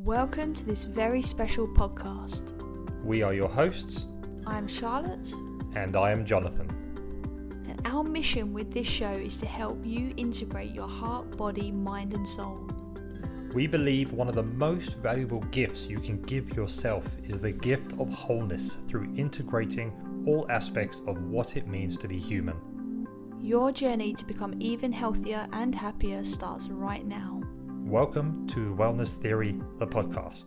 Welcome to this very special podcast. We are your hosts, I'm Charlotte, and I am Jonathan. and our mission with this show is to help you integrate your heart, body, mind, and soul. We believe one of the most valuable gifts you can give yourself is the gift of wholeness through integrating all aspects of what it means to be human. Your journey to become even healthier and happier starts right now. Welcome to Wellness Theory, the podcast.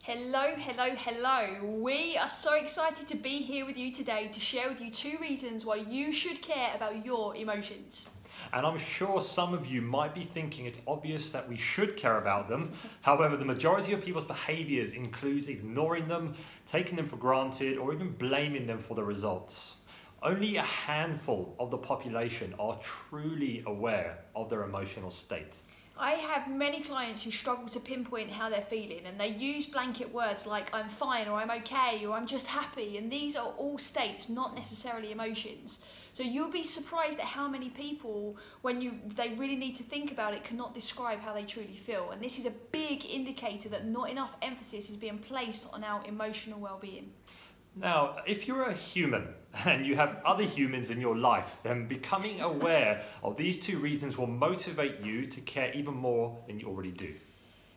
Hello, hello, hello. We are so excited to be here with you today to share with you two reasons why you should care about your emotions. And I'm sure some of you might be thinking it's obvious that we should care about them. However, the majority of people's behaviors includes ignoring them, taking them for granted, or even blaming them for the results. Only a handful of the population are truly aware of their emotional state. I have many clients who struggle to pinpoint how they're feeling and they use blanket words like I'm fine or I'm okay or I'm just happy and these are all states, not necessarily emotions. So you'll be surprised at how many people when you they really need to think about it cannot describe how they truly feel and this is a big indicator that not enough emphasis is being placed on our emotional well-being. Now, if you're a human and you have other humans in your life, then becoming aware of these two reasons will motivate you to care even more than you already do.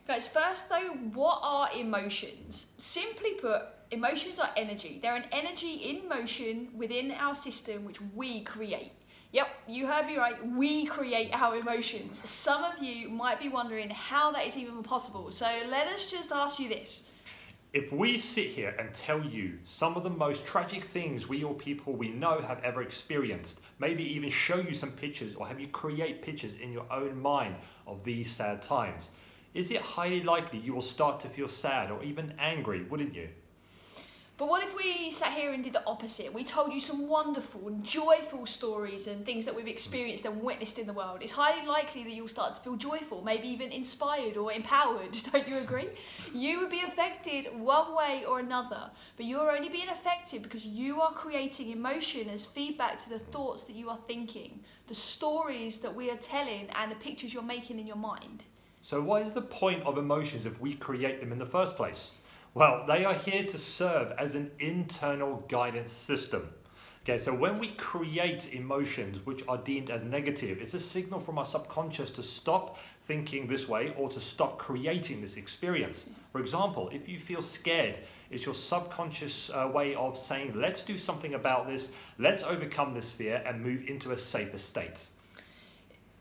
Guys, first though, what are emotions? Simply put, emotions are energy. They're an energy in motion within our system which we create. Yep, you heard me right. We create our emotions. Some of you might be wondering how that is even possible. So let us just ask you this. If we sit here and tell you some of the most tragic things we or people we know have ever experienced, maybe even show you some pictures or have you create pictures in your own mind of these sad times, is it highly likely you will start to feel sad or even angry, wouldn't you? But what if we sat here and did the opposite? We told you some wonderful and joyful stories and things that we've mm. experienced and witnessed in the world. It's highly likely that you'll start to feel joyful, maybe even inspired or empowered. Don't you agree? You would be affected one way or another, but you're only being affected because you are creating emotion as feedback to the mm. thoughts that you are thinking, the stories that we are telling, and the pictures you're making in your mind. So, what is the point of emotions if we create them in the first place? Well, they are here to serve as an internal guidance system. Okay, so when we create emotions which are deemed as negative, it's a signal from our subconscious to stop thinking this way or to stop creating this experience. For example, if you feel scared, it's your subconscious uh, way of saying, let's do something about this, let's overcome this fear and move into a safer state.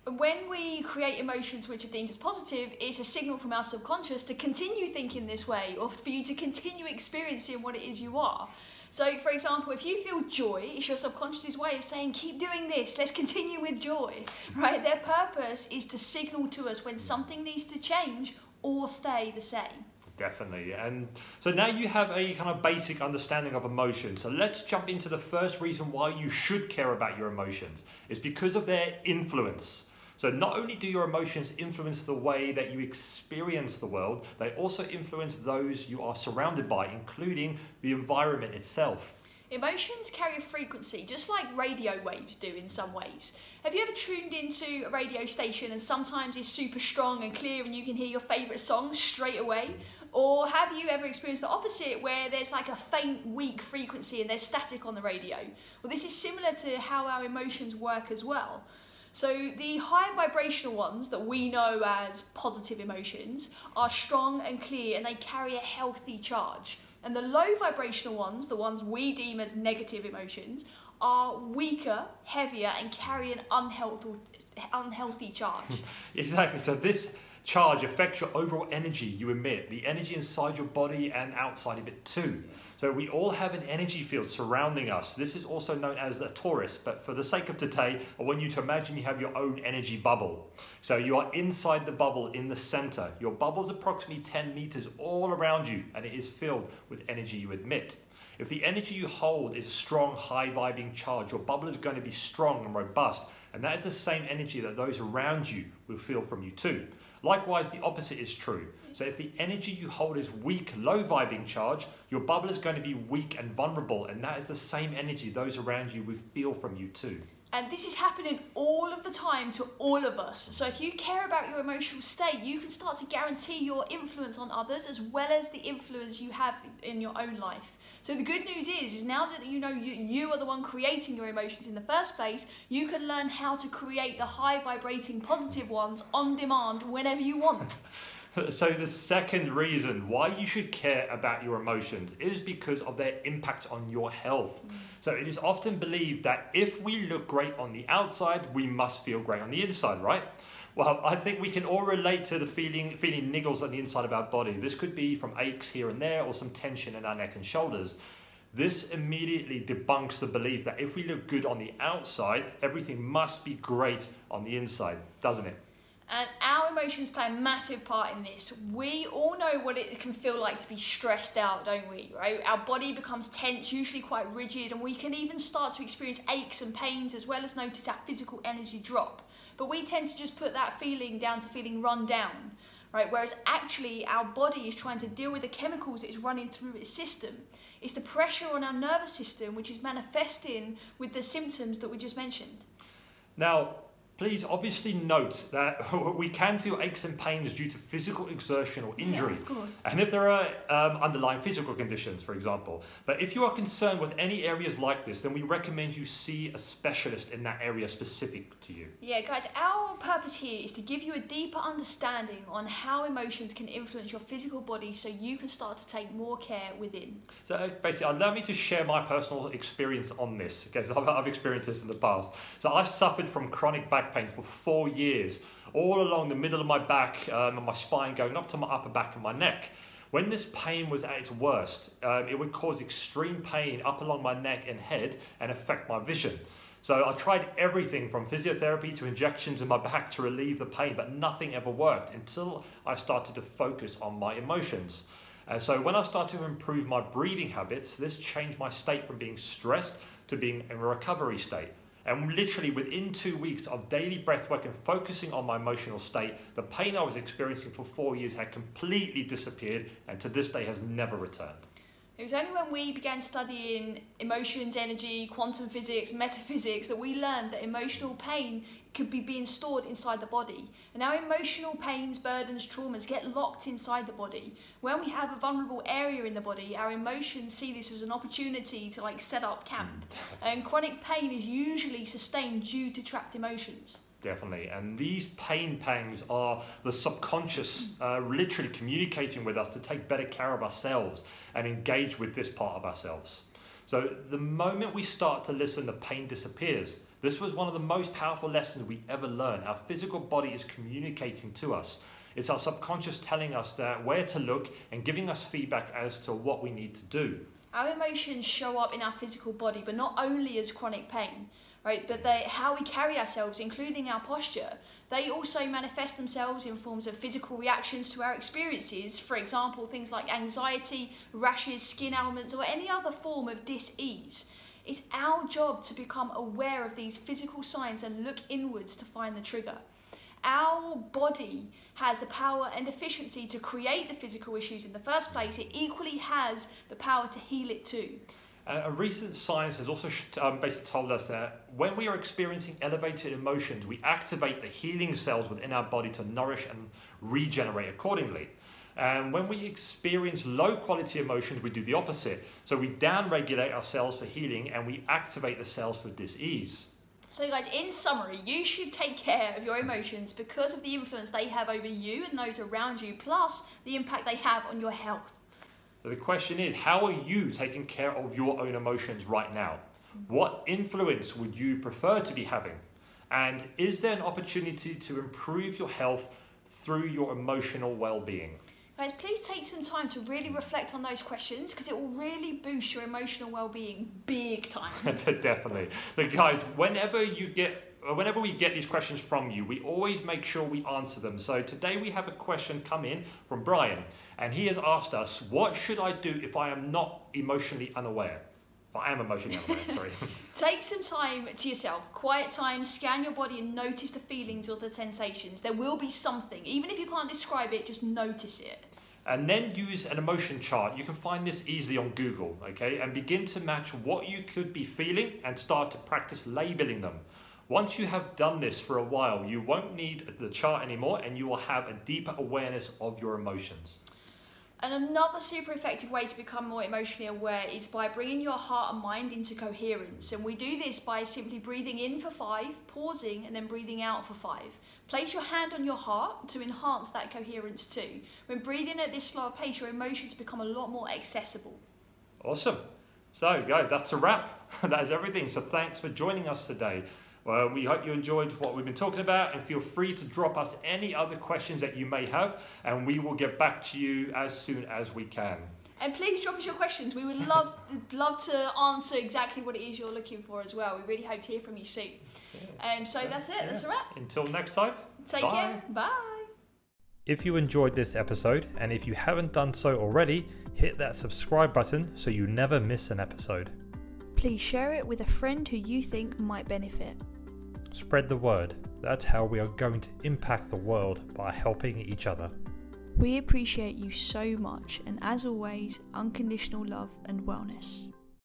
When we create emotions which are deemed as positive, it's a signal from our subconscious to continue thinking this way or for you to continue experiencing what it is you are. So, for example, if you feel joy, it's your subconscious's way of saying, keep doing this, let's continue with joy, right? Their purpose is to signal to us when something needs to change or stay the same. Definitely. And so now you have a kind of basic understanding of emotion. So let's jump into the first reason why you should care about your emotions. It's because of their influence. So not only do your emotions influence the way that you experience the world, they also influence those you are surrounded by, including the environment itself. Emotions carry a frequency, just like radio waves do in some ways. Have you ever tuned into a radio station and sometimes it's super strong and clear and you can hear your favourite song straight away? Or have you ever experienced the opposite where there's like a faint, weak frequency and there's static on the radio? Well, this is similar to how our emotions work as well. So, the high vibrational ones that we know as positive emotions are strong and clear and they carry a healthy charge. And the low vibrational ones, the ones we deem as negative emotions, are weaker, heavier, and carry an unhealthy, unhealthy charge. Exactly. So this charge affects your overall energy you emit, the energy inside your body and outside of it too. So we all have an energy field surrounding us. This is also known as a torus, but for the sake of today, I want you to imagine you have your own energy bubble. So you are inside the bubble in the center. Your bubble is approximately 10 meters all around you, and it is filled with energy you emit. If the energy you hold is a strong, high vibing charge, your bubble is going to be strong and robust, and that is the same energy that those around you will feel from you too. Likewise, the opposite is true. So if the energy you hold is weak, low vibing charge, your bubble is going to be weak and vulnerable, and that is the same energy those around you will feel from you too. And this is happening all of the time to all of us. So if you care about your emotional state, you can start to guarantee your influence on others as well as the influence you have in your own life. So the good news is, is now that you know you, you are the one creating your emotions in the first place, you can learn how to create the high vibrating positive ones on demand whenever you want. So, the second reason why you should care about your emotions is because of their impact on your health. Mm. So, it is often believed that if we look great on the outside, we must feel great on the inside, right? Well, I think we can all relate to the feeling feeling niggles on the inside of our body. This could be from aches here and there or some tension in our neck and shoulders. This immediately debunks the belief that if we look good on the outside, everything must be great on the inside, doesn't it? And our emotions play a massive part in this. We all know what it can feel like to be stressed out, don't we? Right? Our body becomes tense, usually quite rigid, and we can even start to experience aches and pains as well as notice our physical energy drop. But we tend to just put that feeling down to feeling run down, right? Whereas actually our body is trying to deal with the chemicals it's running through its system. It's the pressure on our nervous system which is manifesting with the symptoms that we just mentioned. Now, Please obviously note that we can feel aches and pains due to physical exertion or injury. Yeah, of course. and if there are um, underlying physical conditions, for example. But if you are concerned with any areas like this, then we recommend you see a specialist in that area specific to you. Yeah, guys, our purpose here is to give you a deeper understanding on how emotions can influence your physical body so you can start to take more care within. So uh, basically, allow me to share my personal experience on this, because I've, I've experienced this in the past. So I suffered from chronic back pain for four years, all along the middle of my back um, and my spine, going up to my upper back and my neck. When this pain was at its worst, um, it would cause extreme pain up along my neck and head and affect my vision. So I tried everything from physiotherapy to injections in my back to relieve the pain, but nothing ever worked until I started to focus on my emotions. And so when I started to improve my breathing habits, this changed my state from being stressed to being in a recovery state. And literally within two weeks of daily breath work and focusing on my emotional state, the pain I was experiencing for four years had completely disappeared and to this day has never returned. It was only when we began studying emotions, energy, quantum physics, metaphysics that we learned that emotional pain could be being stored inside the body. And our emotional pains, burdens, traumas get locked inside the body. When we have a vulnerable area in the body, our emotions see this as an opportunity to like set up camp. Mm, and chronic pain is usually sustained due to trapped emotions. Definitely. And these pain pangs are the subconscious uh, literally communicating with us to take better care of ourselves and engage with this part of ourselves. So the moment we start to listen, the pain disappears. This was one of the most powerful lessons we ever learned. Our physical body is communicating to us. It's our subconscious telling us that where to look and giving us feedback as to what we need to do. Our emotions show up in our physical body, but not only as chronic pain, right? But they, how we carry ourselves, including our posture, they also manifest themselves in forms of physical reactions to our experiences. For example, things like anxiety, rashes, skin ailments, or any other form of dis-ease. It's our job to become aware of these physical signs and look inwards to find the trigger. Our body has the power and efficiency to create the physical issues in the first place. It equally has the power to heal it too. Uh, a recent science has also um, basically told us that when we are experiencing elevated emotions, we activate the healing cells within our body to nourish and regenerate accordingly. And when we experience low quality emotions, we do the opposite. So we downregulate our cells for healing and we activate the cells for disease. So, guys, in summary, you should take care of your emotions because of the influence they have over you and those around you, plus the impact they have on your health. So, the question is how are you taking care of your own emotions right now? What influence would you prefer to be having? And is there an opportunity to improve your health through your emotional well being? Guys, please take some time to really reflect on those questions because it will really boost your emotional well-being big time. Definitely. But guys, whenever you get uh, whenever we get these questions from you, we always make sure we answer them. So today we have a question come in from Brian, and he has asked us, "What should I do if I am not emotionally unaware?" I am emotionally unaware, sorry. Take some time to yourself, quiet time, scan your body and notice the feelings or the sensations. There will be something. Even if you can't describe it, just notice it. And then use an emotion chart. You can find this easily on Google, okay? And begin to match what you could be feeling and start to practice labeling them. Once you have done this for a while, you won't need the chart anymore and you will have a deeper awareness of your emotions. And another super effective way to become more emotionally aware is by bringing your heart and mind into coherence. And we do this by simply breathing in for five, pausing, and then breathing out for five. Place your hand on your heart to enhance that coherence too. When breathing at this slower pace, your emotions become a lot more accessible. Awesome. So, guys, that's a wrap. that is everything. So, thanks for joining us today. Well, we hope you enjoyed what we've been talking about and feel free to drop us any other questions that you may have and we will get back to you as soon as we can. And please drop us your questions. We would love love to answer exactly what it is you're looking for as well. We really hope to hear from you soon. Um, so that's it. That's a wrap. Until next time. Take bye. care. Bye. If you enjoyed this episode and if you haven't done so already, hit that subscribe button so you never miss an episode. Please share it with a friend who you think might benefit. Spread the word. That's how we are going to impact the world by helping each other. We appreciate you so much, and as always, unconditional love and wellness.